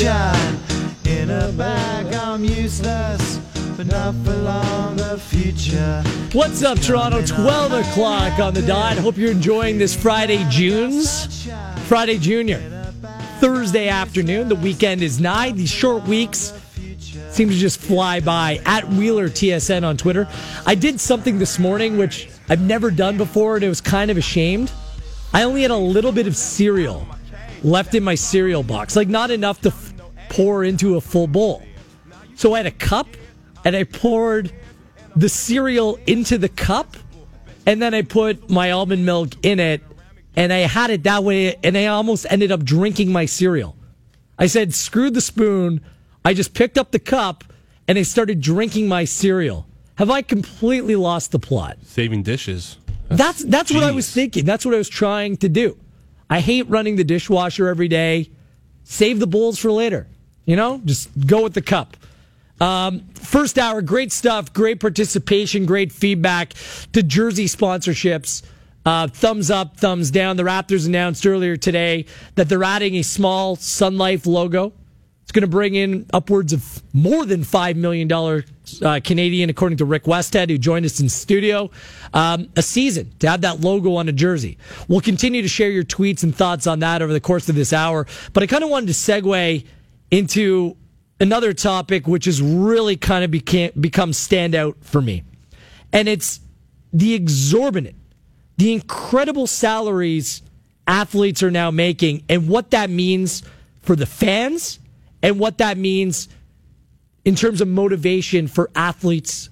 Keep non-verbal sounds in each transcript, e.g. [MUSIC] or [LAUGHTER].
sunshine. In a bag, I'm useless, but not for long. The future. What's up, Toronto? 12 o'clock on the dot. Hope you're enjoying this Friday, June's. Friday Junior. Thursday afternoon. The weekend is nigh. These short weeks seem to just fly by. At Wheeler TSN on Twitter. I did something this morning which I've never done before, and it was kind of ashamed. I only had a little bit of cereal left in my cereal box, like not enough to pour into a full bowl. So I had a cup, and I poured the cereal into the cup, and then I put my almond milk in it, and I had it that way, and I almost ended up drinking my cereal. I said, screw the spoon. I just picked up the cup, and I started drinking my cereal. Have I completely lost the plot? Saving dishes. That's that's what I was thinking. That's what I was trying to do. I hate running the dishwasher every day. Save the bowls for later. You know, just go with the cup. Um, first hour, great stuff, great participation, great feedback to jersey sponsorships. Uh, thumbs up, thumbs down. The Raptors announced earlier today that they're adding a small Sun Life logo. It's going to bring in upwards of more than $5 million uh, Canadian, according to Rick Westhead, who joined us in studio. Um, a season to have that logo on a jersey. We'll continue to share your tweets and thoughts on that over the course of this hour. But I kind of wanted to segue into another topic which has really kind of became, become standout for me. And it's the exorbitant, the incredible salaries athletes are now making and what that means for the fans and what that means in terms of motivation for athletes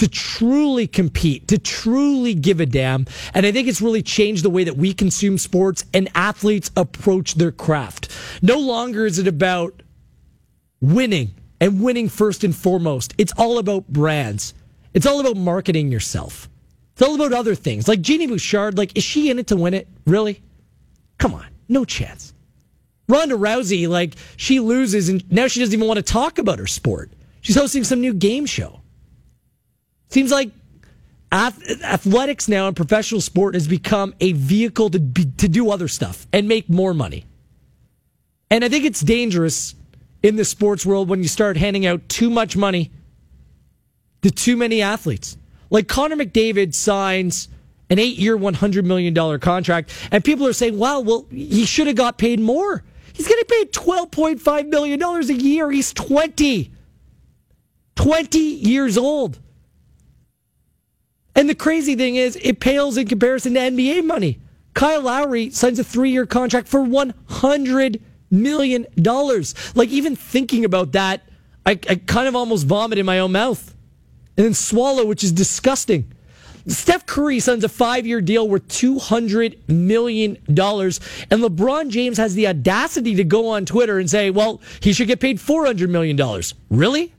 to truly compete, to truly give a damn. And I think it's really changed the way that we consume sports and athletes approach their craft. No longer is it about winning and winning first and foremost. It's all about brands. It's all about marketing yourself. It's all about other things. Like Genie Bouchard, like, is she in it to win it? Really? Come on. No chance. Ronda Rousey, like, she loses and now she doesn't even want to talk about her sport. She's hosting some new game show. Seems like athletics now in professional sport has become a vehicle to be, to do other stuff and make more money. And I think it's dangerous in the sports world when you start handing out too much money to too many athletes. Like Connor McDavid signs an eight-year, one hundred million dollar contract, and people are saying, "Wow, well, he should have got paid more. He's paid twelve point five million dollars a year. He's twenty. 20 years old. And the crazy thing is, it pales in comparison to NBA money. Kyle Lowry signs a three year contract for $100 million. Like, even thinking about that, I, I kind of almost vomit in my own mouth and then swallow, which is disgusting. Steph Curry signs a five year deal worth $200 million. And LeBron James has the audacity to go on Twitter and say, well, he should get paid $400 million. Really?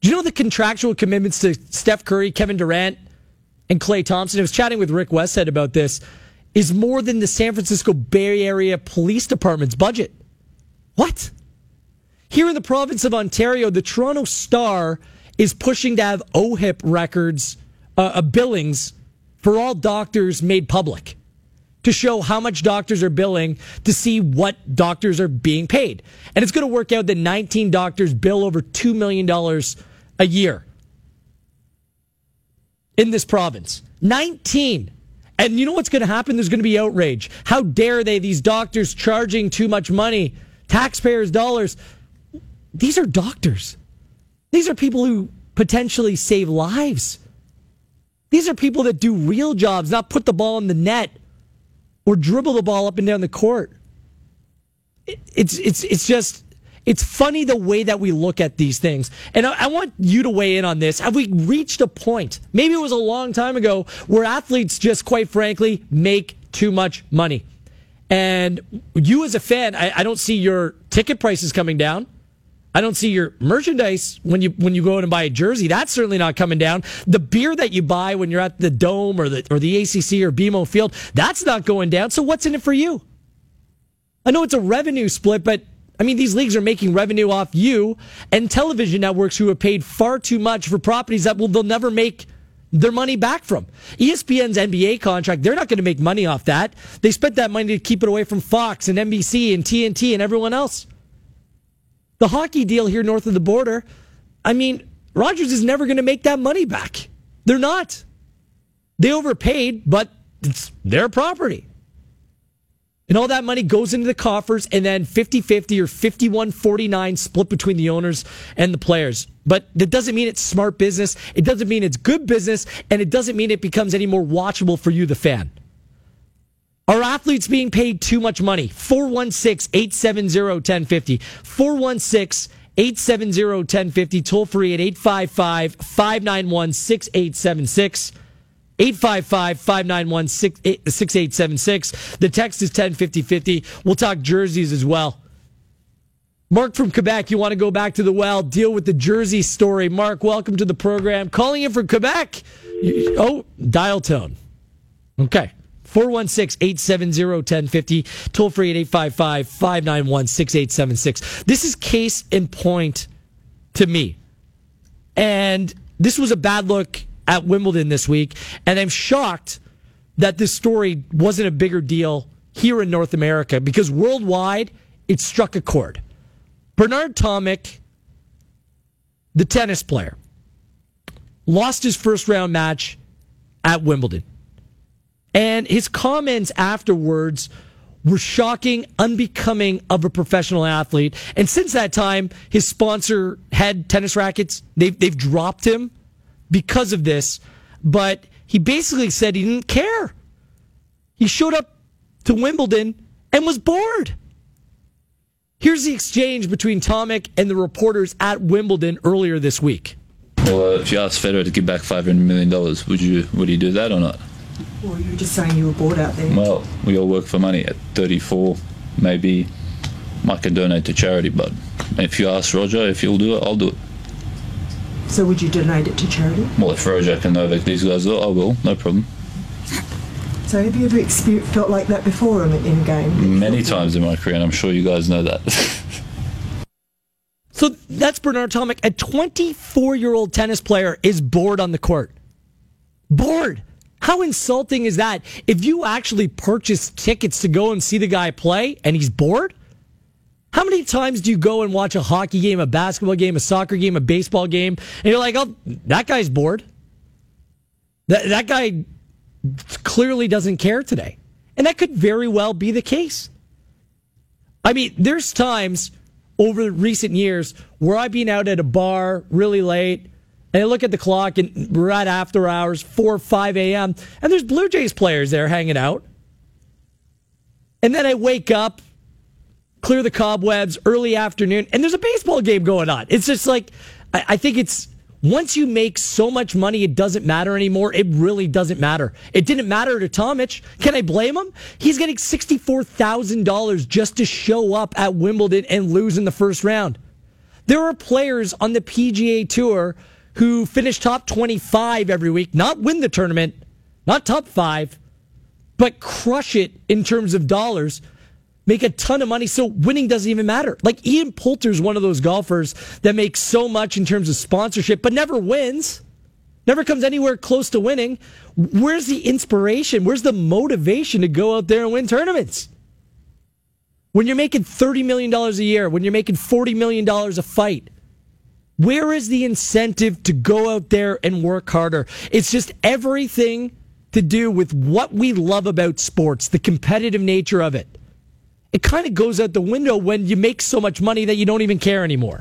Do you know the contractual commitments to Steph Curry, Kevin Durant, and Klay Thompson? I was chatting with Rick Westhead about this. Is more than the San Francisco Bay Area Police Department's budget. What? Here in the province of Ontario, the Toronto Star is pushing to have OHIP records, uh, uh, billings for all doctors made public to show how much doctors are billing to see what doctors are being paid. And it's going to work out that 19 doctors bill over $2 million a year in this province. 19. And you know what's going to happen? There's going to be outrage. How dare they, these doctors charging too much money, taxpayers' dollars? These are doctors. These are people who potentially save lives. These are people that do real jobs, not put the ball in the net or dribble the ball up and down the court. It- It's it's it's just it's funny the way that we look at these things. And I, I want you to weigh in on this. Have we reached a point? Maybe it was a long time ago where athletes just quite frankly make too much money. And you as a fan, I, I don't see your ticket prices coming down. I don't see your merchandise when you when you go in and buy a jersey. That's certainly not coming down. The beer that you buy when you're at the Dome or the or the ACC or BMO Field, that's not going down. So what's in it for you? I know it's a revenue split, but I mean these leagues are making revenue off you and television networks who have paid far too much for properties that will they'll never make their money back from. ESPN's NBA contract, they're not going to make money off that. They spent that money to keep it away from Fox and NBC and TNT and everyone else. The hockey deal here north of the border, I mean, Rogers is never going to make that money back. They're not. They overpaid, but it's their property. And all that money goes into the coffers and then 50 50 or 51 49 split between the owners and the players. But that doesn't mean it's smart business. It doesn't mean it's good business. And it doesn't mean it becomes any more watchable for you, the fan. Are athletes being paid too much money? 416 870 1050. 416 870 1050. Toll free at 855 591 6876. 855 591 6876. The text is 105050. We'll talk jerseys as well. Mark from Quebec, you want to go back to the well, deal with the jersey story. Mark, welcome to the program. Calling in from Quebec. Oh, dial tone. Okay. 416 870 1050. Toll free at 855 591 6876. This is case in point to me. And this was a bad look at Wimbledon this week. And I'm shocked that this story wasn't a bigger deal here in North America because worldwide it struck a chord. Bernard Tomic, the tennis player, lost his first round match at Wimbledon. And his comments afterwards were shocking, unbecoming of a professional athlete. And since that time, his sponsor had tennis rackets. They've, they've dropped him because of this, but he basically said he didn't care. He showed up to Wimbledon and was bored. Here's the exchange between Tomic and the reporters at Wimbledon earlier this week. Well, if you asked Federer to give back five hundred million dollars, would you would he do that or not? Well, you were just saying you were bored out there. Well, we all work for money. At thirty-four, maybe I can donate to charity, but if you ask Roger if he'll do it, I'll do it. So would you donate it to charity? Well, if Roger and Novak, these guys do it, I will, no problem. So have you ever exper- felt like that before in, in a game? Many times in my career, and I'm sure you guys know that. [LAUGHS] So that's Bernard Tomic. A 24 year old tennis player is bored on the court. Bored. How insulting is that? If you actually purchase tickets to go and see the guy play and he's bored, how many times do you go and watch a hockey game, a basketball game, a soccer game, a baseball game, and you're like, oh, that guy's bored? That, that guy clearly doesn't care today. And that could very well be the case. I mean, there's times over recent years where I've been out at a bar really late and I look at the clock and we're after hours, 4 or 5 a.m., and there's Blue Jays players there hanging out. And then I wake up, clear the cobwebs, early afternoon, and there's a baseball game going on. It's just like, I, I think it's once you make so much money, it doesn't matter anymore. It really doesn't matter. It didn't matter to Tomic. Can I blame him? He's getting $64,000 just to show up at Wimbledon and lose in the first round. There are players on the PGA Tour who finish top 25 every week, not win the tournament, not top five, but crush it in terms of dollars, make a ton of money. So winning doesn't even matter. Like Ian Poulter is one of those golfers that makes so much in terms of sponsorship, but never wins, never comes anywhere close to winning. Where's the inspiration? Where's the motivation to go out there and win tournaments? When you're making $30 million a year, when you're making $40 million a fight, where is the incentive to go out there and work harder? It's just everything to do with what we love about sports, the competitive nature of it. It kind of goes out the window when you make so much money that you don't even care anymore.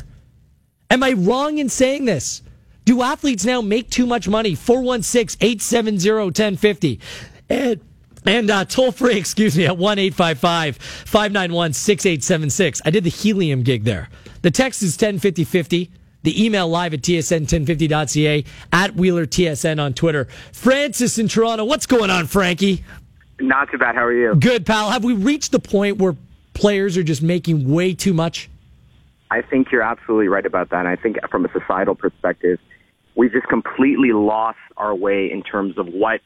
Am I wrong in saying this? Do athletes now make too much money? 416 870 1050. And and uh, toll free, [LAUGHS] excuse me, at 1 855 591 6876. I did the helium gig there. The text is 105050. The email live at tsn1050.ca, at Wheeler TSN on Twitter. Francis in Toronto, what's going on, Frankie? Not too bad. How are you? Good, pal. Have we reached the point where players are just making way too much? I think you're absolutely right about that. And I think from a societal perspective, we've just completely lost our way in terms of what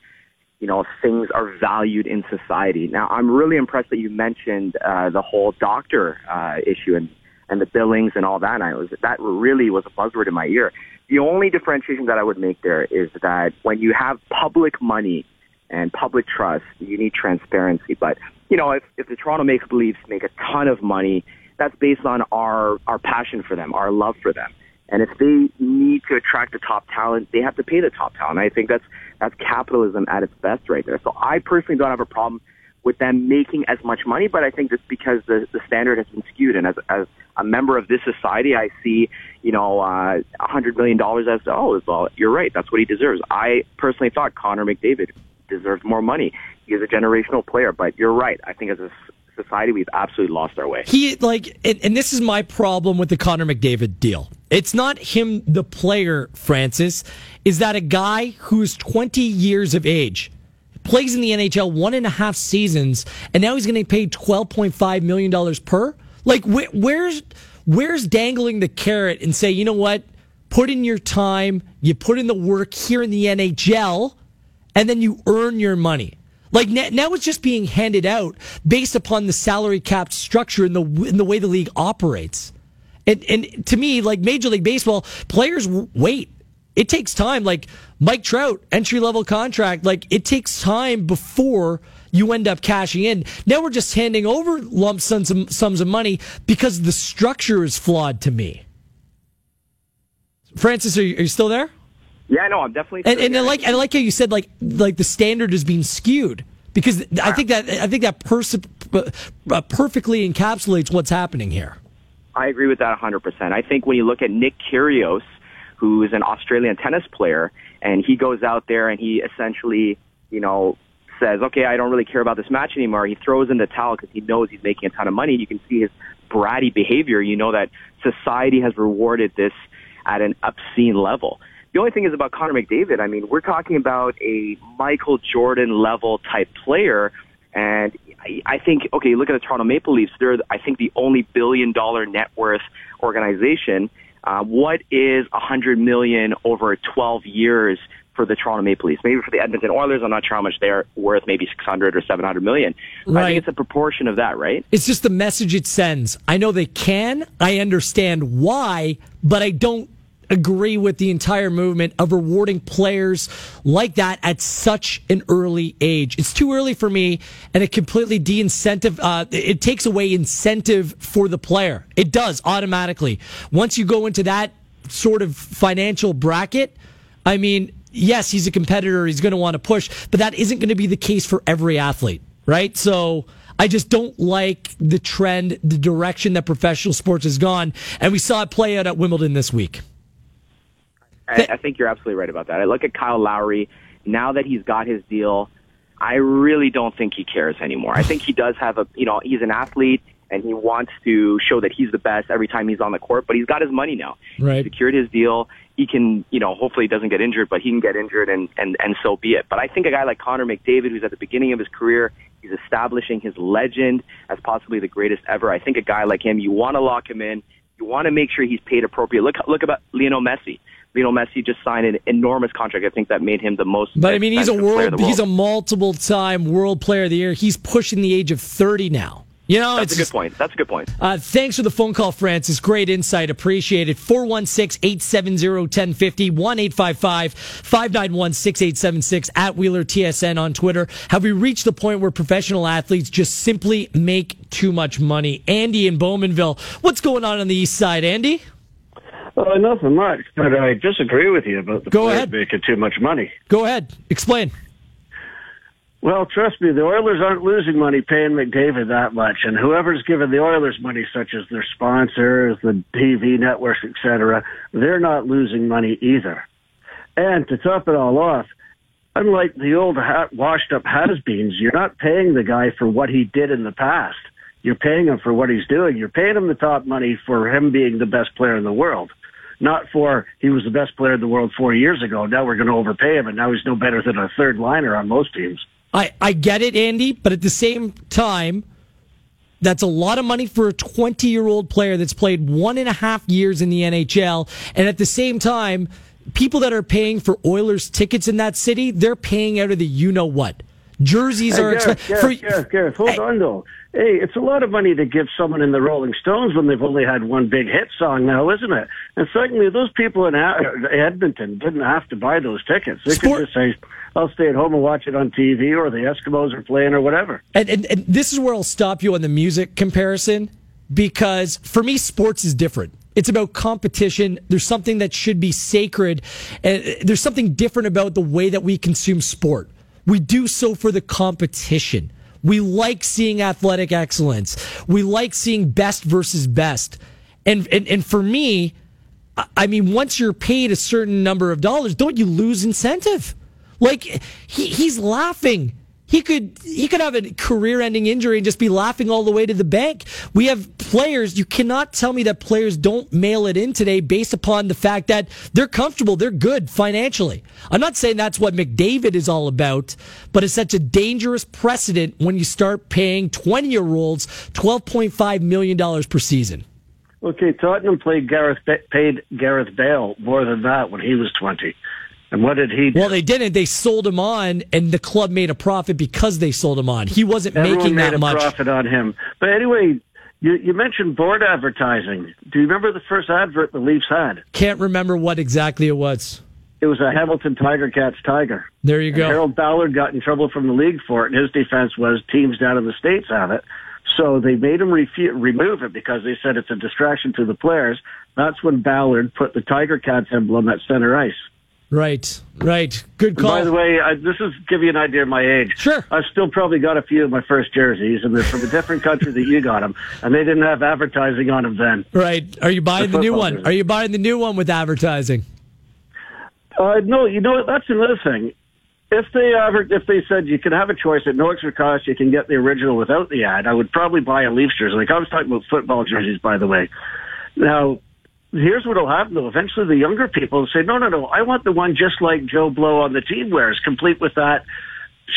you know things are valued in society. Now, I'm really impressed that you mentioned uh, the whole doctor uh, issue and and the billings and all that. And I was that really was a buzzword in my ear. The only differentiation that I would make there is that when you have public money and public trust, you need transparency. But you know, if if the Toronto Maple Leafs make a ton of money, that's based on our our passion for them, our love for them. And if they need to attract the top talent, they have to pay the top talent. I think that's that's capitalism at its best right there. So I personally don't have a problem with them making as much money, but I think it's because the, the standard has been skewed. And as, as a member of this society, I see, you know, uh, a hundred million dollars as, oh, well, you're right. That's what he deserves. I personally thought Connor McDavid deserved more money. He is a generational player, but you're right. I think as a society, we've absolutely lost our way. He like, and, and, this is my problem with the Connor McDavid deal. It's not him, the player, Francis. Is that a guy who's 20 years of age, plays in the NHL one and a half seasons, and now he's going to pay 12.5 million dollars per? Like, wh- where's where's dangling the carrot and say, you know what? Put in your time, you put in the work here in the NHL, and then you earn your money. Like now, it's just being handed out based upon the salary cap structure and the in the way the league operates. And and to me, like Major League Baseball, players wait. It takes time. Like Mike Trout, entry level contract. Like it takes time before you end up cashing in. Now we're just handing over lump sums of, sums of money because the structure is flawed to me. Francis, are you, are you still there? Yeah, no, I'm definitely. And, and I like I like how you said like like the standard is being skewed because I think that I think that pers- uh, perfectly encapsulates what's happening here. I agree with that 100%. I think when you look at Nick Kyrgios, who is an Australian tennis player, and he goes out there and he essentially, you know, says, okay, I don't really care about this match anymore. He throws in the towel because he knows he's making a ton of money. You can see his bratty behavior. You know that society has rewarded this at an obscene level. The only thing is about Connor McDavid. I mean, we're talking about a Michael Jordan level type player. And I think, okay, look at the Toronto Maple Leafs. They're, I think, the only billion dollar net worth organization. Uh, what is a hundred million over 12 years for the Toronto Maple Leafs? Maybe for the Edmonton Oilers, I'm not sure how much they're worth, maybe 600 or 700 million. Right. I think it's a proportion of that, right? It's just the message it sends. I know they can. I understand why, but I don't agree with the entire movement of rewarding players like that at such an early age. It's too early for me, and it completely de-incentive. Uh, it takes away incentive for the player. It does automatically. Once you go into that sort of financial bracket, I mean, yes, he's a competitor. He's going to want to push, but that isn't going to be the case for every athlete, right? So. I just don't like the trend, the direction that professional sports has gone. And we saw it play out at Wimbledon this week. I, I think you're absolutely right about that. I look at Kyle Lowry now that he's got his deal. I really don't think he cares anymore. I think he does have a, you know, he's an athlete and he wants to show that he's the best every time he's on the court, but he's got his money now. Right. He secured his deal. He can, you know, hopefully he doesn't get injured, but he can get injured and, and, and so be it. But I think a guy like Connor McDavid, who's at the beginning of his career, he's establishing his legend as possibly the greatest ever. I think a guy like him, you want to lock him in. You want to make sure he's paid appropriate. Look, look about Lionel Messi. Lionel Messi just signed an enormous contract. I think that made him the most. But I mean, he's a world, world. he's a multiple time world player of the year. He's pushing the age of 30 now. You know, that's a good just, point. That's a good point. Uh, thanks for the phone call, Francis. Great insight. Appreciate it. 416 870 1050 1 855 591 6876 at Wheeler TSN on Twitter. Have we reached the point where professional athletes just simply make too much money? Andy in Bowmanville. What's going on on the east side, Andy? Uh, nothing much, but I disagree with you about the Go players ahead. making too much money. Go ahead. Explain. Well, trust me, the Oilers aren't losing money paying McDavid that much, and whoever's giving the Oilers money, such as their sponsors, the TV networks, etc., they're not losing money either. And to top it all off, unlike the old washed-up has-beens, you're not paying the guy for what he did in the past. You're paying him for what he's doing. You're paying him the top money for him being the best player in the world not for he was the best player in the world four years ago. Now we're going to overpay him, and now he's no better than a third liner on most teams. I, I get it, Andy, but at the same time, that's a lot of money for a 20 year old player that's played one and a half years in the NHL. And at the same time, people that are paying for Oilers tickets in that city, they're paying out of the you know what. Jerseys Hey, are Gareth, expensive. Gareth, Gareth, Gareth, hold on though. Hey, it's a lot of money to give someone in the Rolling Stones when they've only had one big hit song now, isn't it? And secondly, those people in Edmonton didn't have to buy those tickets. They Sport- could just say, I'll stay at home and watch it on TV or the Eskimos are playing or whatever. And, and, and this is where I'll stop you on the music comparison because for me, sports is different. It's about competition. There's something that should be sacred. And uh, there's something different about the way that we consume sport. We do so for the competition. We like seeing athletic excellence. We like seeing best versus best. And, and, and for me, I- mean, once you're paid a certain number of dollars, don't you lose incentive? Like he, he's laughing. He could he could have a career-ending injury and just be laughing all the way to the bank. We have players. You cannot tell me that players don't mail it in today based upon the fact that they're comfortable, they're good financially. I'm not saying that's what McDavid is all about, but it's such a dangerous precedent when you start paying 20-year-olds 12.5 million dollars per season. Okay, Tottenham played Gareth paid Gareth Bale more than that when he was 20. And what did he do? Well, they didn't. They sold him on, and the club made a profit because they sold him on. He wasn't Everyone making made that a much. profit on him. But anyway, you, you mentioned board advertising. Do you remember the first advert the Leafs had? Can't remember what exactly it was. It was a Hamilton Tiger Cats Tiger. There you And go. Harold Ballard got in trouble from the league for it, and his defense was teams down in the states have it. So they made him refu- remove it because they said it's a distraction to the players. That's when Ballard put the Tiger Cats emblem at center ice. Right, right. Good And call. by the way, I, this is give you an idea of my age. Sure. I've still probably got a few of my first jerseys, and they're from a different country that you got them, and they didn't have advertising on them then. right. Are you buying The the new one? jersey. Are you buying the new one with advertising? Uh, no, you know? That's another thing. If they ever, if they said you can have a choice at no extra cost, you can get the original without the ad. I would probably buy a Leafs jersey. Like I was talking about football jerseys, by the way. Now, here's what'll happen though. Eventually, the younger people will say, "No, no, no! I want the one just like Joe Blow on the team wears, complete with that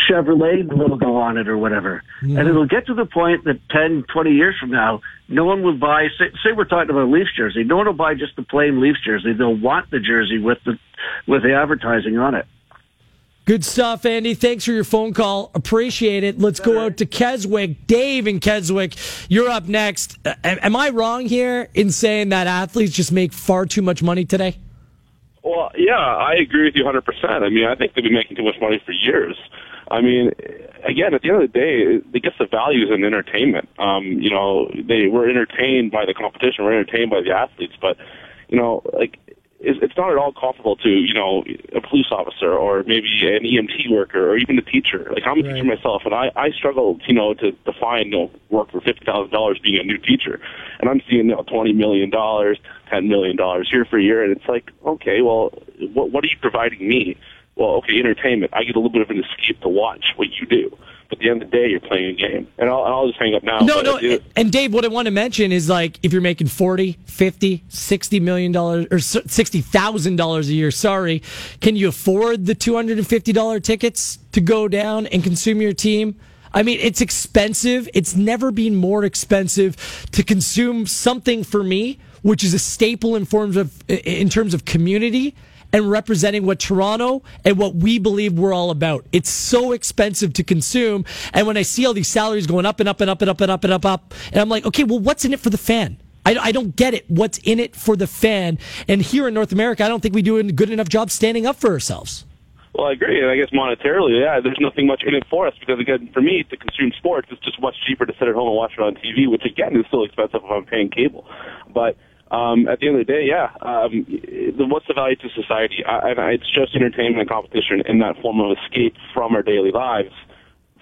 Chevrolet logo on it or whatever." And it'll get to the point that 10, 20 years from now, no one will buy. Say, say we're talking about a Leafs jersey. No one will buy just the plain Leafs jersey. They'll want the jersey with the with the advertising on it. Good stuff, Andy. Thanks for your phone call. Appreciate it. Let's go out to Keswick. Dave in Keswick, you're up next. Uh, am I wrong here in saying that athletes just make far too much money today? Well, yeah, I agree with you 100%. I mean, I think they've been making too much money for years. I mean, again, at the end of the day, they get the values in entertainment. Um, you know, they were entertained by the competition, we're entertained by the athletes, but, you know, like, it's not at all comparable to, you know, a police officer or maybe an EMT worker or even a teacher. Like, I'm a teacher myself, and I, I struggle, you know, to define, you know, work for $50,000 being a new teacher. And I'm seeing, you know, $20 million, $10 million year for year, and it's like, okay, well, what, what are you providing me? Well, okay, entertainment. I get a little bit of an escape to watch what you do. But at the end of the day, you're playing a game. And I'll, I'll just hang up now. No, no. it- And Dave, what I want to mention is like if you're making 40, 50, 60 million dollars or $60,000 a year, sorry, can you afford the $250 tickets to go down and consume your team? I mean, it's expensive. It's never been more expensive to consume something for me, which is a staple in forms of in terms of community and representing what Toronto and what we believe we're all about. It's so expensive to consume. And when I see all these salaries going up and up and up and up and up and up, up, and I'm like, okay, well, what's in it for the fan? I, I don't get it. What's in it for the fan? And here in North America, I don't think we do a good enough job standing up for ourselves. Well, I agree, and I guess monetarily, yeah, there's nothing much in it for us because again, for me to consume sports, it's just much cheaper to sit at home and watch it on TV, which again is still expensive if I'm paying cable. But um, at the end of the day, yeah, um, what's the value to society? I, I, it's just entertainment competition in that form of escape from our daily lives.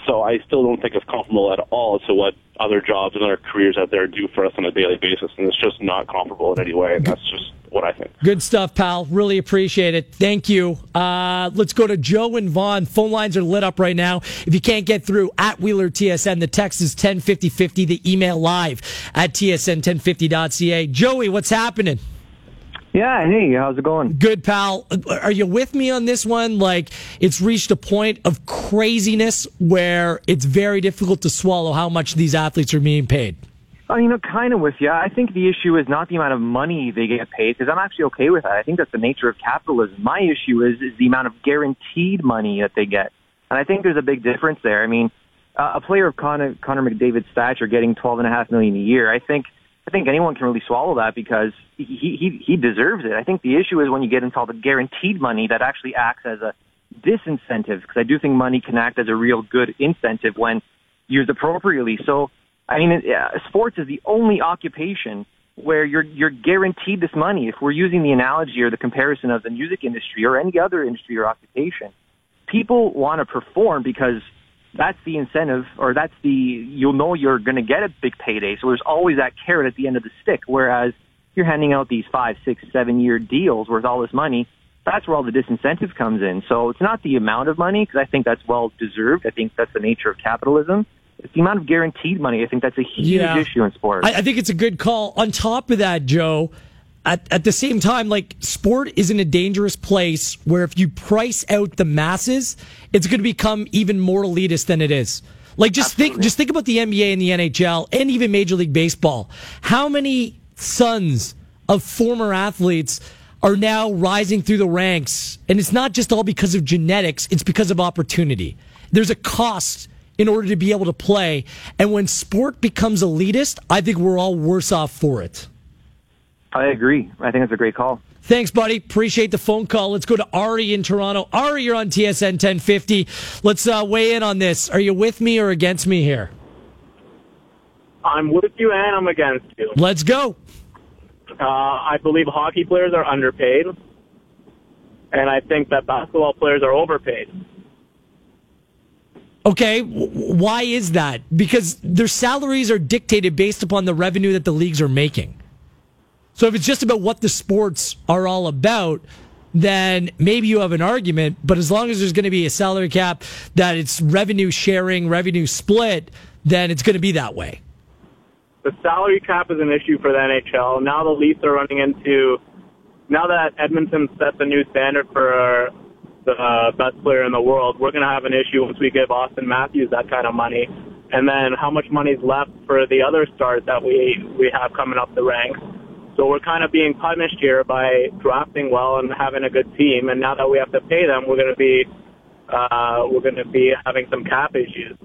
So I still don't think it's comparable at all to what other jobs and other careers out there do for us on a daily basis, and it's just not comparable in any way. And that's just what I think. Good stuff, pal. Really appreciate it. Thank you. Uh, let's go to Joe and Vaughan. Phone lines are lit up right now. If you can't get through at Wheeler TSN, the text is 105050, the email live at tsn1050.ca. Joey, what's happening? Yeah, hey, how's it going? Good, pal. Are you with me on this one? Like, it's reached a point of craziness where it's very difficult to swallow how much these athletes are being paid. Oh, you know, kind of with you. I think the issue is not the amount of money they get paid, because I'm actually okay with that. I think that's the nature of capitalism. My issue is is the amount of guaranteed money that they get. And I think there's a big difference there. I mean, uh, a player of Connor, Connor McDavid's stature getting twelve and a half million a year, I think I think anyone can really swallow that because he he he deserves it. I think the issue is when you get into all the guaranteed money that actually acts as a disincentive because I do think money can act as a real good incentive when used appropriately. So I mean, sports is the only occupation where you're you're guaranteed this money. If we're using the analogy or the comparison of the music industry or any other industry or occupation, people want to perform because that's the incentive or that's the you'll know you're going to get a big payday. So there's always that carrot at the end of the stick. Whereas you're handing out these five, six, seven year deals worth all this money. That's where all the disincentive comes in. So it's not the amount of money because I think that's well deserved. I think that's the nature of capitalism. It's the amount of guaranteed money. I think that's a huge Yeah. issue in sports. I, I think it's a good call. On top of that, Joe, at, at the same time, like sport is in a dangerous place where if you price out the masses, it's going to become even more elitist than it is. Like just think, just think about the NBA and the NHL and even Major League Baseball. How many sons of former athletes are now rising through the ranks? And it's not just all because of genetics; it's because of opportunity. There's a cost in order to be able to play. And when sport becomes elitist, I think we're all worse off for it. I agree. I think it's a great call. Thanks, buddy. Appreciate the phone call. Let's go to Ari in Toronto. Ari, you're on TSN 1050. Let's uh, weigh in on this. Are you with me or against me here? I'm with you and I'm against you. Let's go. Uh, I believe hockey players are underpaid, and I think that basketball players are overpaid. Okay, why is that? Because their salaries are dictated based upon the revenue that the leagues are making. So if it's just about what the sports are all about, then maybe you have an argument. But as long as there's going to be a salary cap, that it's revenue sharing, revenue split, then it's going to be that way. The salary cap is an issue for the NHL. Now the Leafs are running into, now that Edmonton set the new standard for the best player in the world, we're going to have an issue once we give Auston Matthews that kind of money. And then how much money is left for the other stars that we, we have coming up the ranks. So we're kind of being punished here by drafting well and having a good team. And now that we have to pay them, we're going to be uh, we're going to be having some cap issues.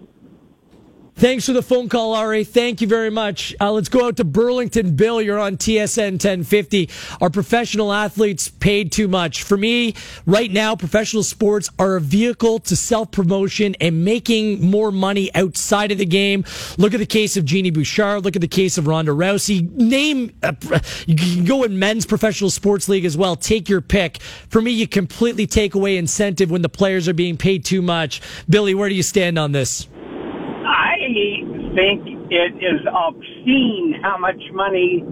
Thanks for the phone call, Ari. Thank you very much. Uh, let's go out to Burlington. Bill, you're on TSN 1050. Are professional athletes paid too much? For me, right now, professional sports are a vehicle to self promotion and making more money outside of the game. Look at the case of Genie Bouchard. Look at the case of Ronda Rousey. Name, uh, you can go in men's professional sports league as well. Take your pick. For me, you completely take away incentive when the players are being paid too much. Billy, where do you stand on this? I think it is obscene how much money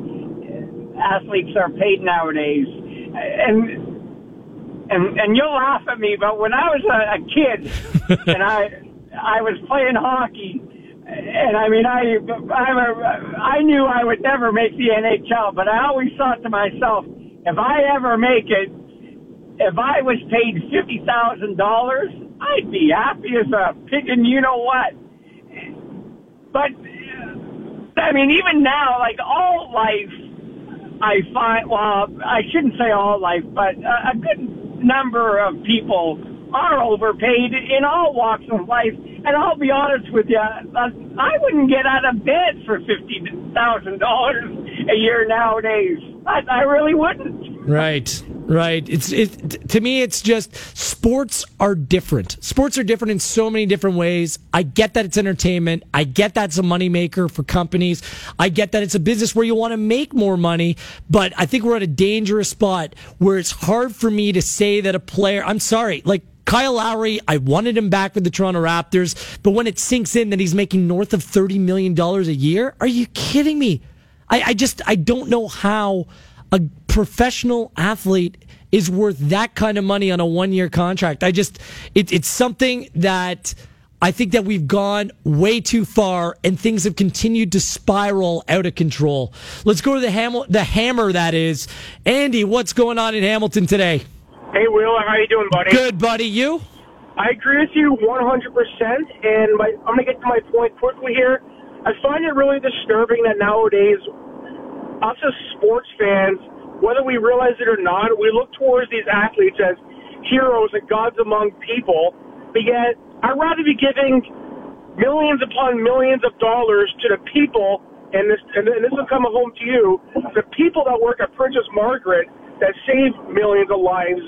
athletes are paid nowadays, and and and you'll laugh at me, but when I was a, a kid [LAUGHS] and I I was playing hockey, and I mean I I'm a, I knew I would never make the NHL, but I always thought to myself, if I ever make it, if I was paid fifty thousand dollars, I'd be happy as a pig and you know what. But I mean, even now, like all life, I find. Well, I shouldn't say all life, but a, a good number of people are overpaid in all walks of life. And I'll be honest with you, uh, I wouldn't get out of bed for fifty thousand dollars a year nowadays. I, I really wouldn't. Right, right. It's it to me. It's just sports are different. Sports are different in so many different ways. I get that it's entertainment. I get that that's a moneymaker for companies. I get that it's a business where you want to make more money. But I think we're at a dangerous spot where it's hard for me to say that a player. I'm sorry, like. Kyle Lowry, I wanted him back with the Toronto Raptors, but when it sinks in that he's making north of $30 million a year, are you kidding me? I, I just, I don't know how a professional athlete is worth that kind of money on a one year contract. I just, it, it's something that I think that we've gone way too far and things have continued to spiral out of control. Let's go to the, Hamil- the hammer that is. Andy, what's going on in Hamilton today? Hey, Will, how you doing, buddy? Good, buddy. You? I agree with you 100%, and my, I'm going to get to my point quickly here. I find it really disturbing that nowadays, us as sports fans, whether we realize it or not, we look towards these athletes as heroes and gods among people, but yet I'd rather be giving millions upon millions of dollars to the people, and this and this will come home to you, the people that work at Princess Margaret that save millions of lives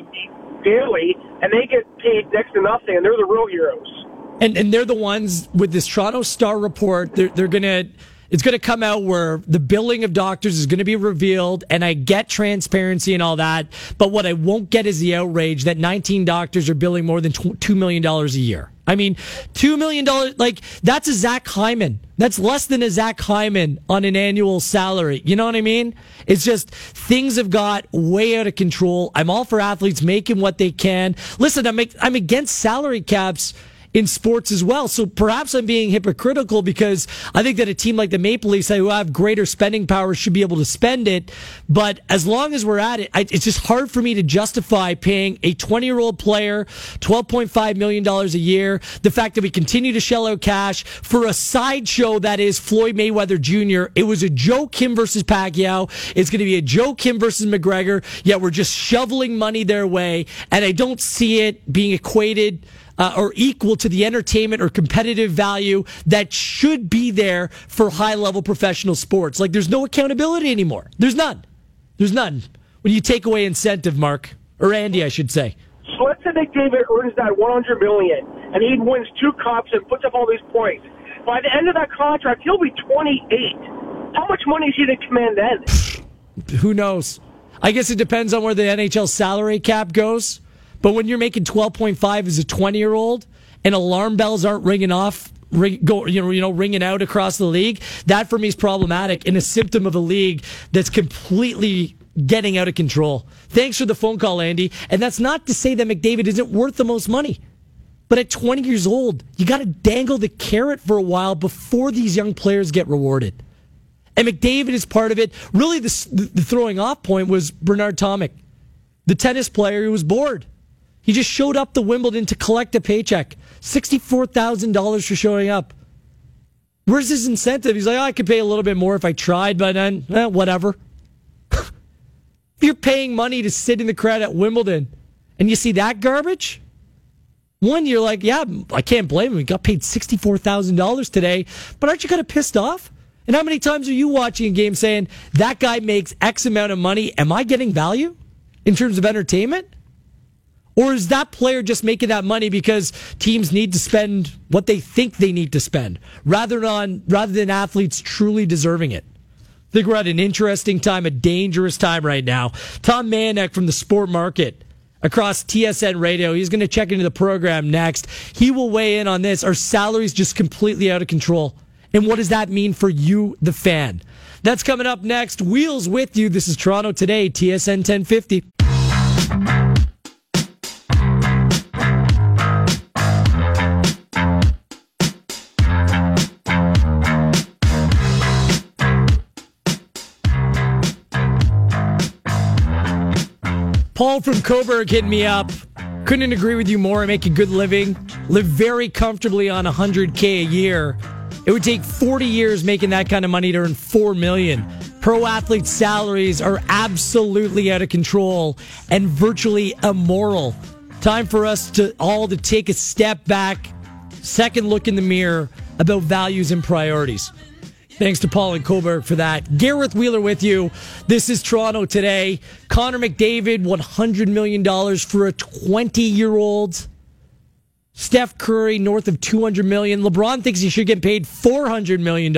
daily, and they get paid next to nothing, and they're the real heroes. And and they're the ones with this Toronto Star report. They're they're gonna. It's going to come out where the billing of doctors is going to be revealed, and I get transparency and all that. But what I won't get is the outrage that 19 doctors are billing more than $2 million a year. I mean, $2 million, like, that's a Zach Hyman. That's less than a Zach Hyman on an annual salary. You know what I mean? It's just things have got way out of control. I'm all for athletes making what they can. Listen, I'm, I'm against salary caps in sports as well. So perhaps I'm being hypocritical because I think that a team like the Maple Leafs who have greater spending power should be able to spend it. But as long as we're at it, I, it's just hard for me to justify paying a 20 year old player $12.5 million a year. The fact that we continue to shell out cash for a sideshow that is Floyd Mayweather Jr. It was a Joe Kim versus Pacquiao. It's going to be a Joe Kim versus McGregor. Yet we're just shoveling money their way. And I don't see it being equated uh, or equal to the entertainment or competitive value that should be there for high level professional sports. Like there's no accountability anymore. There's none. There's none. When you take away incentive, Mark or Andy, I should say. So let's say McDavid earns that 100 million, and he wins two cups and puts up all these points. By the end of that contract, he'll be 28. How much money is he to command then? Who knows? I guess it depends on where the NHL salary cap goes. But when you're making 12.5 as a 20 year old and alarm bells aren't ringing off, ring, go, you know, you know, ringing out across the league, that for me is problematic and a symptom of a league that's completely getting out of control. Thanks for the phone call, Andy. And that's not to say that McDavid isn't worth the most money. But at 20 years old, you got to dangle the carrot for a while before these young players get rewarded. And McDavid is part of it. Really, the, the throwing off point was Bernard Tomic, the tennis player who was bored. He just showed up to Wimbledon to collect a paycheck. $64,000 for showing up. Where's his incentive? He's like, oh, I could pay a little bit more if I tried, but then, eh, whatever. if [LAUGHS] you're paying money to sit in the crowd at Wimbledon and you see that garbage, one, you're like, yeah, I can't blame him. He got paid $64,000 today, but aren't you kind of pissed off? And how many times are you watching a game saying, that guy makes X amount of money? Am I getting value in terms of entertainment? Or is that player just making that money because teams need to spend what they think they need to spend rather than, rather than athletes truly deserving it? I think we're at an interesting time, a dangerous time right now. Tom Mayenknecht from the Sport Market across TSN Radio. He's going to check into the program next. He will weigh in on this. Are salaries just completely out of control? And what does that mean for you, the fan? That's coming up next. Wheels with you. This is Toronto Today, TSN 1050. Paul from Cobourg hit me up. Couldn't agree with you more. I make a good living, live very comfortably on 100K a year. It would take 40 years making that kind of money to earn 4 million. Pro athletes' salaries are absolutely out of control and virtually immoral. Time for us to all to take a step back, second look in the mirror about values and priorities. Thanks to Paul and Cobourg for that. Gareth Wheeler with you. This is Toronto today. Connor McDavid, $100 million for a 20 year old. Steph Curry, north of 200 million. LeBron thinks he should get paid $400 million.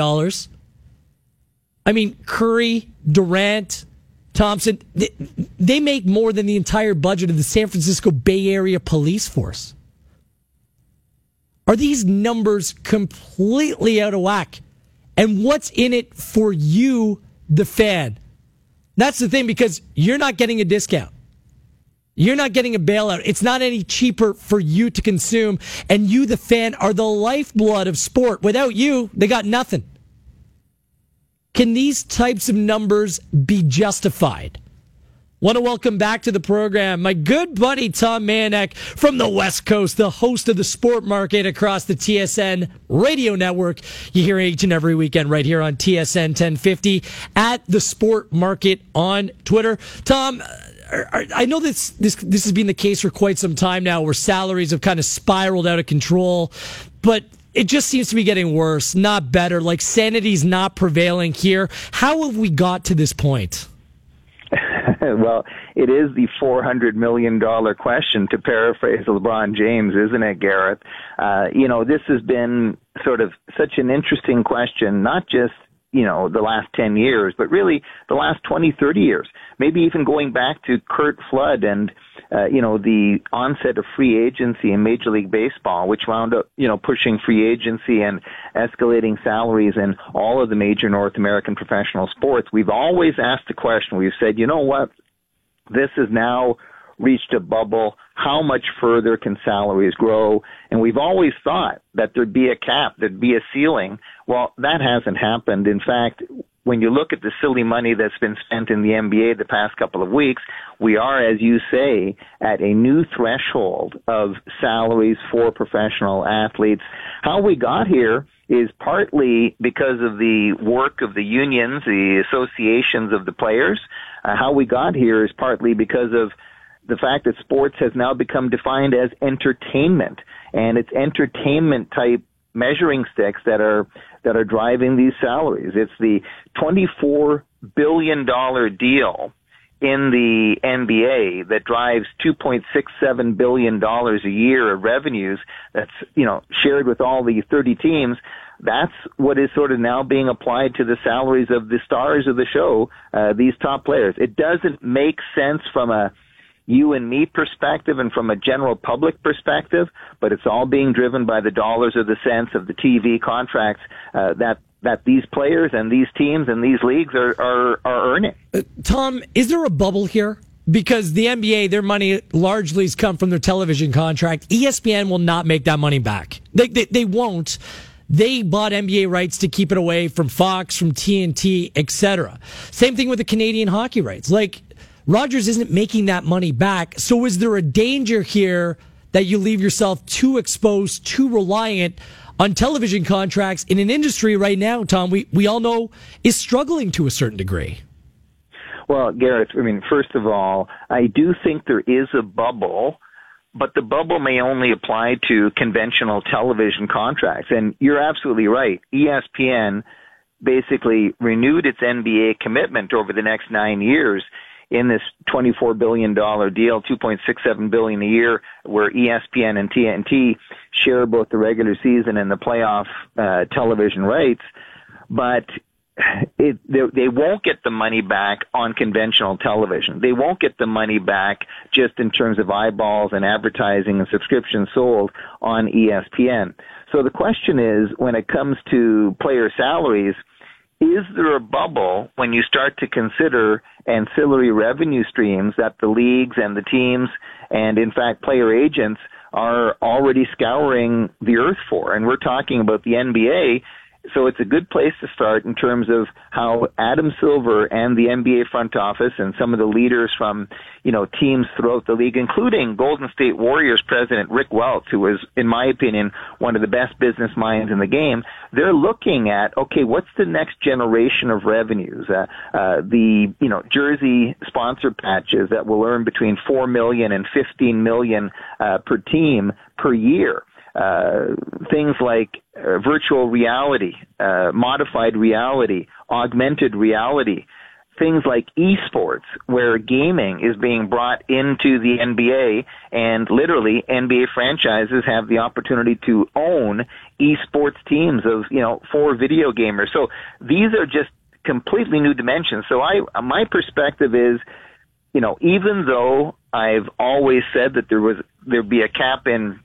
I mean, Curry, Durant, Thompson, they, they make more than the entire budget of the San Francisco Bay Area police force. Are these numbers completely out of whack? And what's in it for you, the fan. That's the thing because you're not getting a discount. You're not getting a bailout. It's not any cheaper for you to consume. And you, the fan, are the lifeblood of sport. Without you, they got nothing. Can these types of numbers be justified? Want to welcome back to the program my good buddy Tom Mayenknecht from the West Coast, the host of the Sport Market across the TSN radio network. You hear each and every weekend right here on TSN 1050 at the Sport Market on Twitter. Tom, uh, are, I know this this this has been the case for quite some time now, where salaries have kind of spiraled out of control, but it just seems to be getting worse, not better. Like sanity's not prevailing here. How have we got to this point? [LAUGHS] well, it is the $400 million question, to paraphrase LeBron James, isn't it, Gareth? Uh, you know, this has been sort of such an interesting question, not just you know, the last 10 years, but really the last 20, 30 years. Maybe even going back to Curt Flood and, uh, you know, the onset of free agency in Major League Baseball, which wound up, you know, pushing free agency and escalating salaries in all of the major North American professional sports. We've always asked the question, we've said, you know what? This is now reached a bubble. How much further can salaries grow? And we've always thought that there'd be a cap, there'd be a ceiling. Well, that hasn't happened. In fact, when you look at the silly money that's been spent in the NBA the past couple of weeks, we are, as you say, at a new threshold of salaries for professional athletes. How we got here is partly because of the work of the unions, the associations of the players. Uh, how we got here is partly because of the fact that sports has now become defined as entertainment and it's entertainment type measuring sticks that are that are driving these salaries. It's the 24 billion dollar deal in the NBA that drives 2.67 billion dollars a year of revenues that's you know shared with all the 30 teams that's what is sort of now being applied to the salaries of the stars of the show uh, these top players it doesn't make sense from a you and me perspective and from a general public perspective, but it's all being driven by the dollars or the cents of the TV contracts uh, that that these players and these teams and these leagues are are, are earning. Uh, Tom, is there a bubble here? Because the NBA, their money largely has come from their television contract. ESPN will not make that money back. They, they, they won't. They bought NBA rights to keep it away from Fox, from TNT, etc. Same thing with the Canadian hockey rights. Like Rogers isn't making that money back. So is there a danger here that you leave yourself too exposed, too reliant on television contracts in an industry right now, Tom, we, we all know is struggling to a certain degree? Well, Gareth, I mean, first of all, I do think there is a bubble, but the bubble may only apply to conventional television contracts. And you're absolutely right. ESPN basically renewed its NBA commitment over the next nine years in this $24 billion deal, 2.67 billion a year, where ESPN and TNT share both the regular season and the playoff uh, television rights. But it, they, they won't get the money back on conventional television. They won't get the money back just in terms of eyeballs and advertising and subscriptions sold on ESPN. So the question is, when it comes to player salaries, is there a bubble when you start to consider ancillary revenue streams that the leagues and the teams and in fact player agents are already scouring the earth for? And we're talking about the NBA so it's a good place to start in terms of how Adam Silver and the NBA front office and some of the leaders from, you know, teams throughout the league, including Golden State Warriors president Rick Welts, who is, in my opinion, one of the best business minds in the game, they're looking at, okay, what's the next generation of revenues? Uh, uh, the, you know, jersey sponsor patches that will earn between 4 million and 15 million uh, per team per year uh, things like uh, virtual reality, uh, modified reality, augmented reality, things like esports, where gaming is being brought into the NBA, and literally NBA franchises have the opportunity to own esports teams of you know four video gamers. So these are just completely new dimensions. So I, my perspective is, you know, even though I've always said that there was there'd be a cap in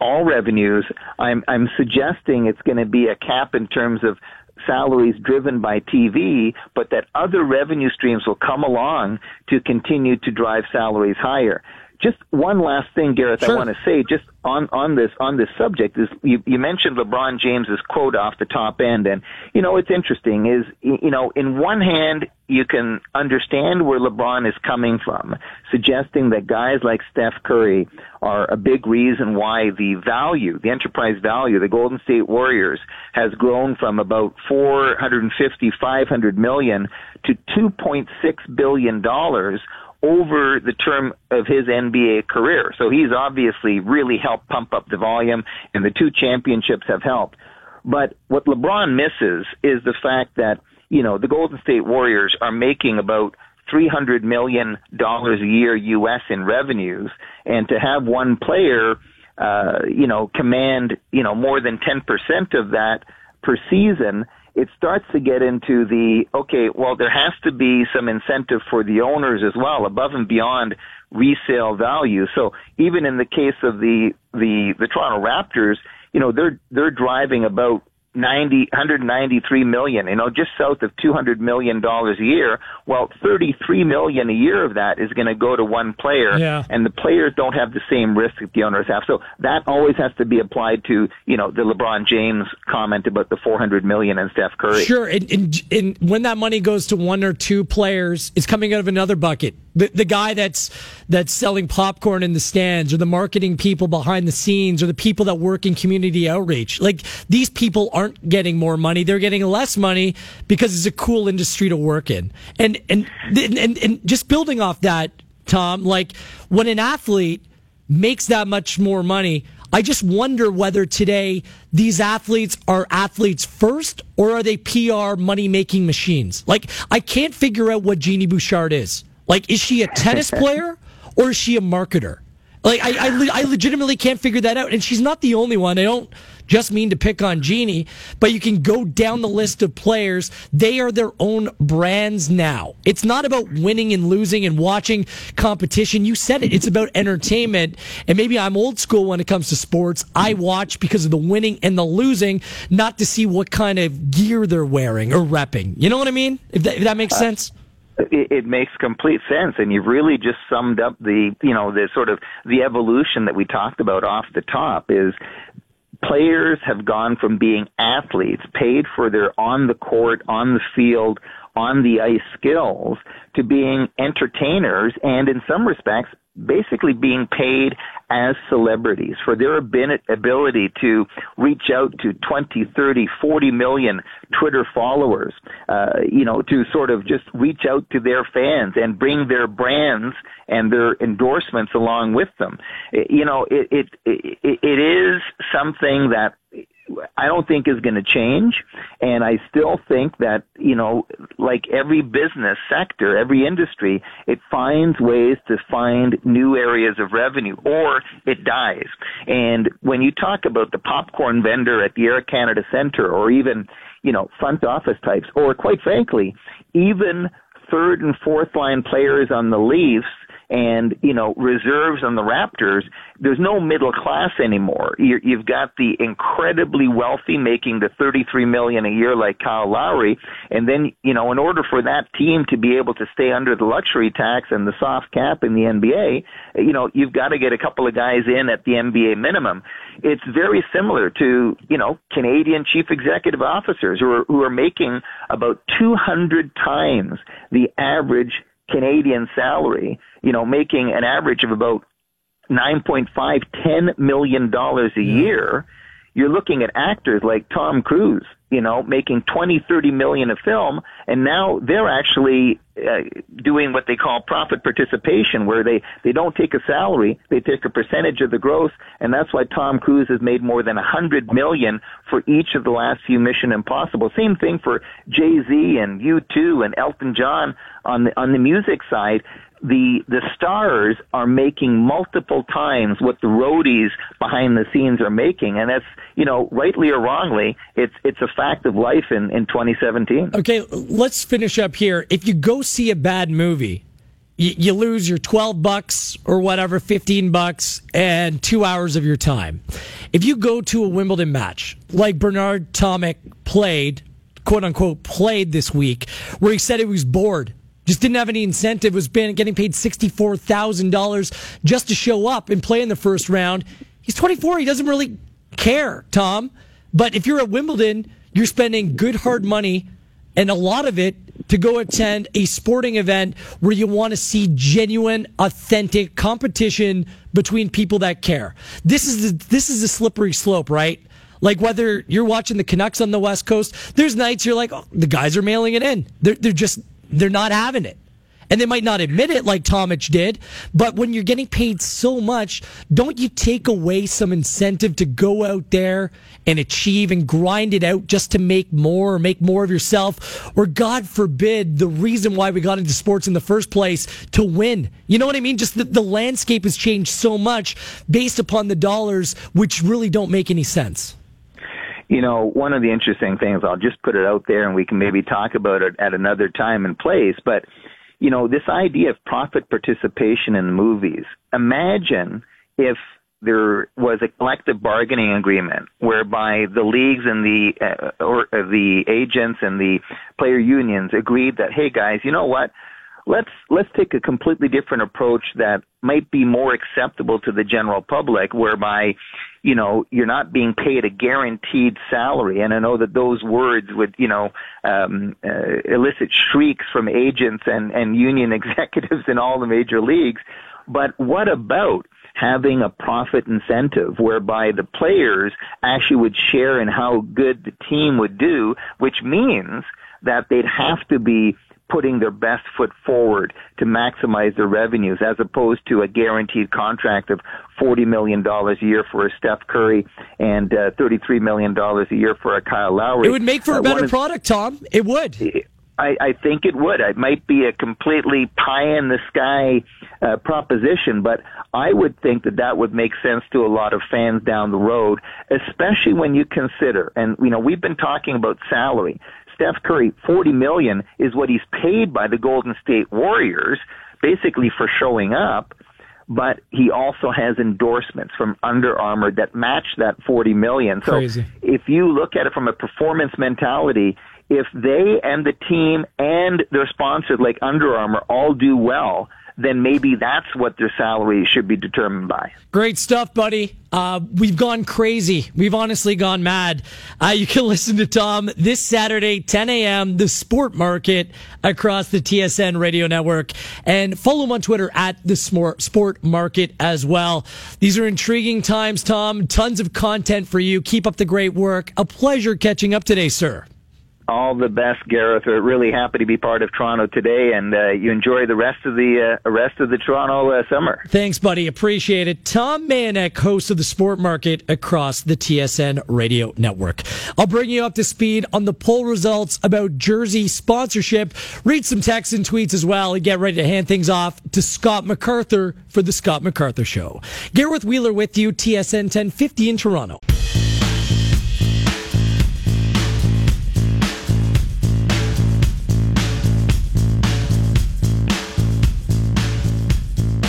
all revenues. I'm, I'm suggesting it's going to be a cap in terms of salaries driven by TV, but that other revenue streams will come along to continue to drive salaries higher. Just one last thing, Gareth, sure. I want to say just on, on this, on this subject is you, you mentioned LeBron James's quote off the top end. And, you know, it's interesting is, you know, in one hand, you can understand where LeBron is coming from, suggesting that guys like Steph Curry are a big reason why the value, the enterprise value, the Golden State Warriors has grown from about 450, 500 million to 2.6 billion dollars over the term of his NBA career. So he's obviously really helped pump up the volume, and the two championships have helped. But what LeBron misses is the fact that, you know, the Golden State Warriors are making about $300 million a year US in revenues, and to have one player, uh, you know, command, you know, more than 10% of that per season, it starts to get into the okay, well, there has to be some incentive for the owners as well, above and beyond resale value. So even in the case of the the the Toronto Raptors, you know, they're they're driving about 90, 193 million, you know, just south of 200 million dollars a year. Well, 33 million a year of that is going to go to one player, Yeah. and the players don't have the same risk that the owners have. So that always has to be applied to, you know, the LeBron James comment about the 400 million and Steph Curry. Sure, and, and, and when that money goes to one or two players, it's coming out of another bucket. The, the guy that's that's selling popcorn in the stands, or the marketing people behind the scenes, or the people that work in community outreach. Like these people aren't getting more money; they're getting less money because it's a cool industry to work in. And and and, and just building off that, Tom, like when an athlete makes that much more money. I just wonder whether today these athletes are athletes first or are they PR money making machines? Like, I can't figure out what Genie Bouchard is. Like, is she a tennis [LAUGHS] player or is she a marketer? Like, I, I, I legitimately can't figure that out. And she's not the only one. I don't just mean to pick on Genie, but you can go down the list of players. They are their own brands now. It's not about winning and losing and watching competition. You said it. It's about entertainment. And maybe I'm old school when it comes to sports. I watch because of the winning and the losing, not to see what kind of gear they're wearing or repping. You know what I mean? If that, if that makes uh, sense. It, it makes complete sense and you've really just summed up the you know the sort of the evolution that we talked about off the top is players have gone from being athletes paid for their on the court on the field on the ice skills to being entertainers and in some respects basically being paid as celebrities for their ability to reach out to 20, 30, 40 million Twitter followers, uh, you know, to sort of just reach out to their fans and bring their brands and their endorsements along with them. It- you know, it, it, it, it is something that I don't think is going to change. And I still think that, you know, like every business sector, every industry, it finds ways to find new areas of revenue or it dies. And when you talk about the popcorn vendor at the Air Canada Center or even, you know, front office types or quite frankly, even third and fourth line players on the Leafs and you know reserves on the Raptors, there's no middle class anymore. you you've got the incredibly wealthy making the 33 million a year like Kyle Lowry, and then you know in order for that team to be able to stay under the luxury tax and the soft cap in the NBA, you know you've got to get a couple of guys in at the NBA minimum. It's very similar to you know Canadian chief executive officers who are who are making about 200 times the average Canadian salary, you know, making an average of about nine point five, ten million dollars a year, you're looking at actors like Tom Cruise, you know, making twenty, thirty million a film, and now they're actually uh, doing what they call profit participation, where they, they don't take a salary, they take a percentage of the gross, and that's why Tom Cruise has made more than a hundred million for each of the last few Mission Impossible. Same thing for Jay-Z and U2 and Elton John on the, on the music side the the stars are making multiple times what the roadies behind the scenes are making, and that's you know rightly or wrongly, it's it's a fact of life in in 2017. Okay, let's finish up here. If you go see a bad movie, you, you lose your 12 bucks or whatever, 15 bucks, and two hours of your time. If you go to a Wimbledon match, like Bernard Tomic played, quote unquote, played this week, where he said he was bored, just didn't have any incentive, was been getting paid $64,000 just to show up and play in the first round. He's 24. He doesn't really care, Tom. But if you're at Wimbledon, you're spending good hard money and a lot of it to go attend a sporting event where you want to see genuine, authentic competition between people that care. This is the, this is a slippery slope, right? Like whether you're watching the Canucks on the West Coast, there's nights you're like, oh, the guys are mailing it in. They're they're just they're not having it. and they might not admit it like Tomic did, but when you're getting paid so much, don't you take away some incentive to go out there and achieve and grind it out just to make more or make more of yourself? Or God forbid, the reason why we got into sports in the first place to win. You know what I mean? Just the, the landscape has changed so much based upon the dollars, which really don't make any sense. You know, one of the interesting things, I'll just put it out there and we can maybe talk about it at another time and place, but you know, this idea of profit participation in movies. Imagine if there was a collective bargaining agreement whereby the leagues and the uh, or uh, the agents and the player unions agreed that hey guys, you know what? Let's let's take a completely different approach that might be more acceptable to the general public whereby you know, you're not being paid a guaranteed salary. And I know that those words would, you know, um, uh, elicit shrieks from agents and, and union [LAUGHS] executives in all the major leagues. But what about having a profit incentive whereby the players actually would share in how good the team would do, which means that they'd have to be putting their best foot forward to maximize their revenues as opposed to a guaranteed contract of $40 million a year for a Steph Curry and uh, $33 million a year for a Kyle Lowry. It would make for a uh, better product, Tom. It would. I, I think it would. It might be a completely pie in the sky uh, proposition, but I would think that that would make sense to a lot of fans down the road, especially when you consider, and you know, we've been talking about salary. Steph Curry, 40 million is what he's paid by the Golden State Warriors, basically for showing up. But he also has endorsements from Under Armour that match that 40 million. So Crazy. if you look at it from a performance mentality, if they and the team and their sponsor like Under Armour all do well, then maybe that's what their salary should be determined by. Great stuff, buddy. Uh, we've gone crazy. We've honestly gone mad. Uh, you can [LAUGHS] listen to Tom this Saturday, 10 a.m., the Sport Market across the TSN radio network. And follow him on Twitter at the Sport Market as well. These are intriguing times, Tom. Tons of content for you. Keep up the great work. A pleasure catching up today, sir. All the best, Gareth. We're really happy to be part of Toronto today, and uh, you enjoy the rest of the uh, rest of the Toronto uh, summer. Thanks, buddy. Appreciate it. Tom Mayenknecht, host of the Sport Market across the TSN Radio Network. I'll bring you up to speed on the poll results about jersey sponsorship. Read some texts and tweets as well, and get ready to hand things off to Scott MacArthur for the Scott MacArthur Show. Gareth Wheeler with you, TSN 1050 in Toronto.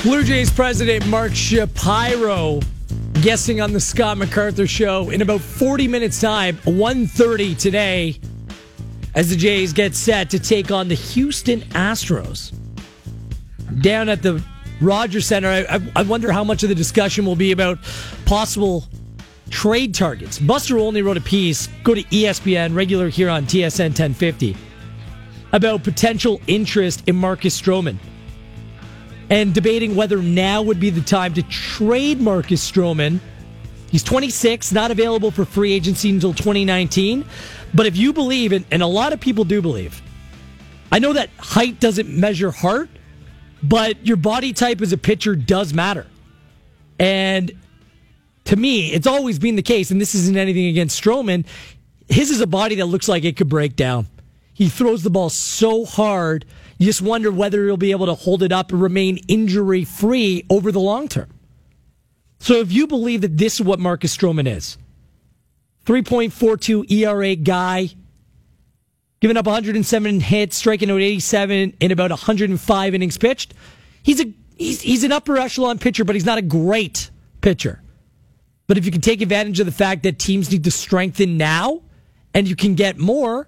Blue Jays president Mark Shapiro guessing on the Scott MacArthur show in about 40 minutes time, 1.30 today, as the Jays get set to take on the Houston Astros. Down at the Rogers Center, I, I wonder how much of the discussion will be about possible trade targets. Buster Olney wrote a piece, go to ESPN, regular here on TSN 1050, about potential interest in Marcus Stroman and debating whether now would be the time to trade Marcus Stroman. He's 26, not available for free agency until 2019. But if you believe, and, and a lot of people do believe, I know that height doesn't measure heart, but your body type as a pitcher does matter. And to me, it's always been the case, and this isn't anything against Stroman. His is a body that looks like it could break down. He throws the ball so hard you just wonder whether he'll be able to hold it up and remain injury free over the long term. So if you believe that this is what Marcus Stroman is, 3.42 ERA guy, giving up 107 hits, striking out 87 in about 105 innings pitched, he's a he's, he's an upper echelon pitcher, but he's not a great pitcher. But if you can take advantage of the fact that teams need to strengthen now and you can get more,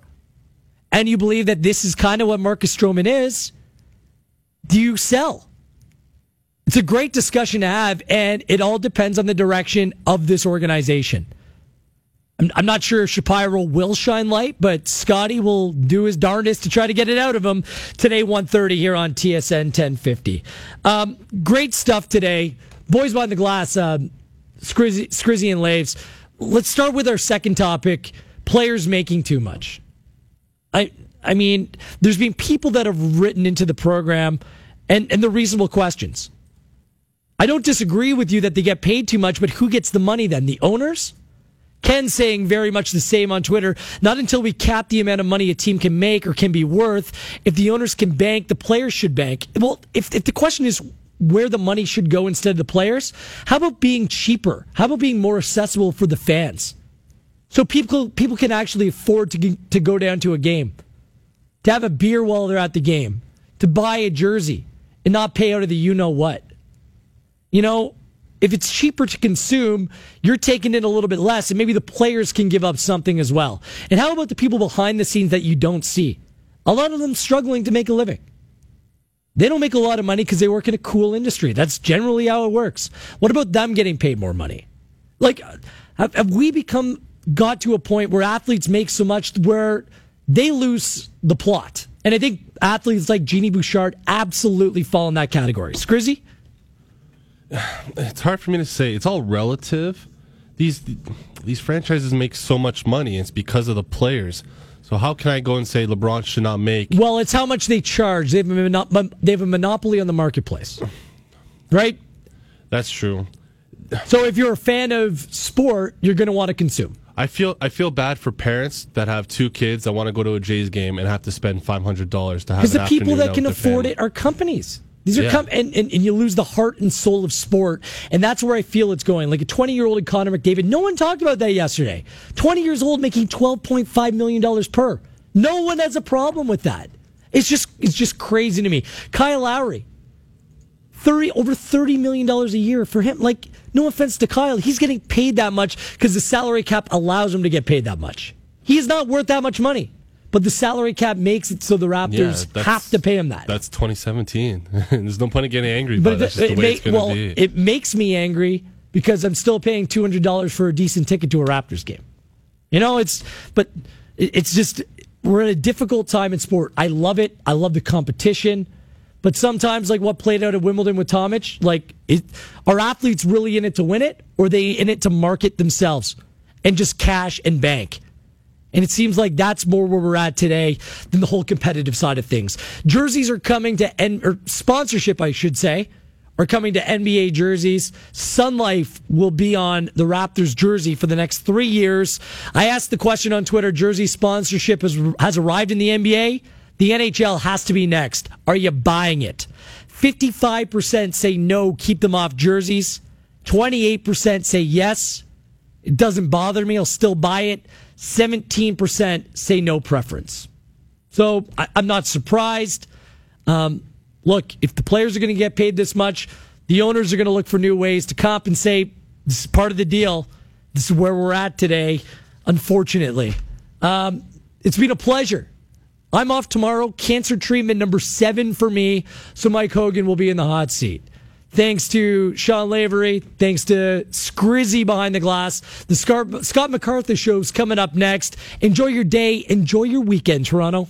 and you believe that this is kind of what Marcus Stroman is, do you sell? It's a great discussion to have, and it all depends on the direction of this organization. I'm, not sure if Shapiro will shine light, but Scotty will do his darndest to try to get it out of him today, 1.30 here on TSN 1050. Um, great stuff today. Boys behind the glass, uh, Scrizzy, Scrizzy and Laves. Let's start with our second topic, players making too much. I, I mean, there's been people that have written into the program and, and the reasonable questions. I don't disagree with you that they get paid too much, but who gets the money then? The owners? Ken saying very much the same on Twitter. Not until we cap the amount of money a team can make or can be worth. If the owners can bank, the players should bank. Well, if, if the question is where the money should go instead of the players, how about being cheaper? How about being more accessible for the fans? So people people can actually afford to to go down to a game, to have a beer while they're at the game, to buy a jersey, and not pay out of the you know what. You know, if it's cheaper to consume, you're taking in a little bit less, and maybe the players can give up something as well. And how about the people behind the scenes that you don't see? A lot of them struggling to make a living. They don't make a lot of money because they work in a cool industry. That's generally how it works. What about them getting paid more money? Like, have, have we become got to a point where athletes make so much where they lose the plot? And I think athletes like Genie Bouchard absolutely fall in that category. Scrizzy? [SIGHS] it's hard for me to say. It's all relative. These these franchises make so much money. It's because of the players. So how can I go and say LeBron should not make? Well, it's how much they charge. They have a, they have a monopoly on the marketplace, right? That's true. So if you're a fan of sport, you're going to want to consume. I feel I feel bad for parents that have two kids that want to go to a Jays game and have to spend five hundred dollars to have. Because the people that can afford family. it are companies. These are Yeah. com- and, and, and you lose the heart and soul of sport, and that's where I feel it's going. Like a 20 year old Connor McDavid. No one talked about that yesterday. 20 years old making 12.5 million dollars per. No one has a problem with that. It's just it's just crazy to me. Kyle Lowry, 30 over 30 million dollars a year for him. Like no offense to Kyle, he's getting paid that much because the salary cap allows him to get paid that much. He is not worth that much money. But the salary cap makes it so the Raptors that's- have to pay him that. That's 2017. [LAUGHS] There's no point in getting angry, But but that's just the way ma- it's going to well, be. it makes me angry because I'm still paying two hundred dollars for a decent ticket to a Raptors game. You know, it's but it's just we're in a difficult time in sport. I love it. I love the competition, but sometimes, like what played out at Wimbledon with Tomic, like it, are athletes really in it to win it, or they in it to market themselves and just cash and bank? And it seems like that's more where we're at today than the whole competitive side of things. Jerseys are coming to N or sponsorship, I should say, are coming to NBA jerseys. Sun Life will be on the Raptors jersey for the next three years. I asked the question on Twitter: Jersey sponsorship has has arrived in the NBA. The NHL has to be next. Are you buying it? Fifty-five percent say no, keep them off jerseys. Twenty-eight percent say yes. It doesn't bother me. I'll still buy it. 17% say no preference. So I, I'm not surprised. Um, look, if the players are going to get paid this much, the owners are going to look for new ways to compensate. This is part of the deal. This is where we're at today, unfortunately. Um, it's been a pleasure. I'm off tomorrow. Cancer treatment number seven for me. So Mike Hogan will be in the hot seat. Thanks to Sean Lavery. Thanks to Scrizzy behind the glass. The Scott MacArthur is coming up next. Enjoy your day. Enjoy your weekend, Toronto.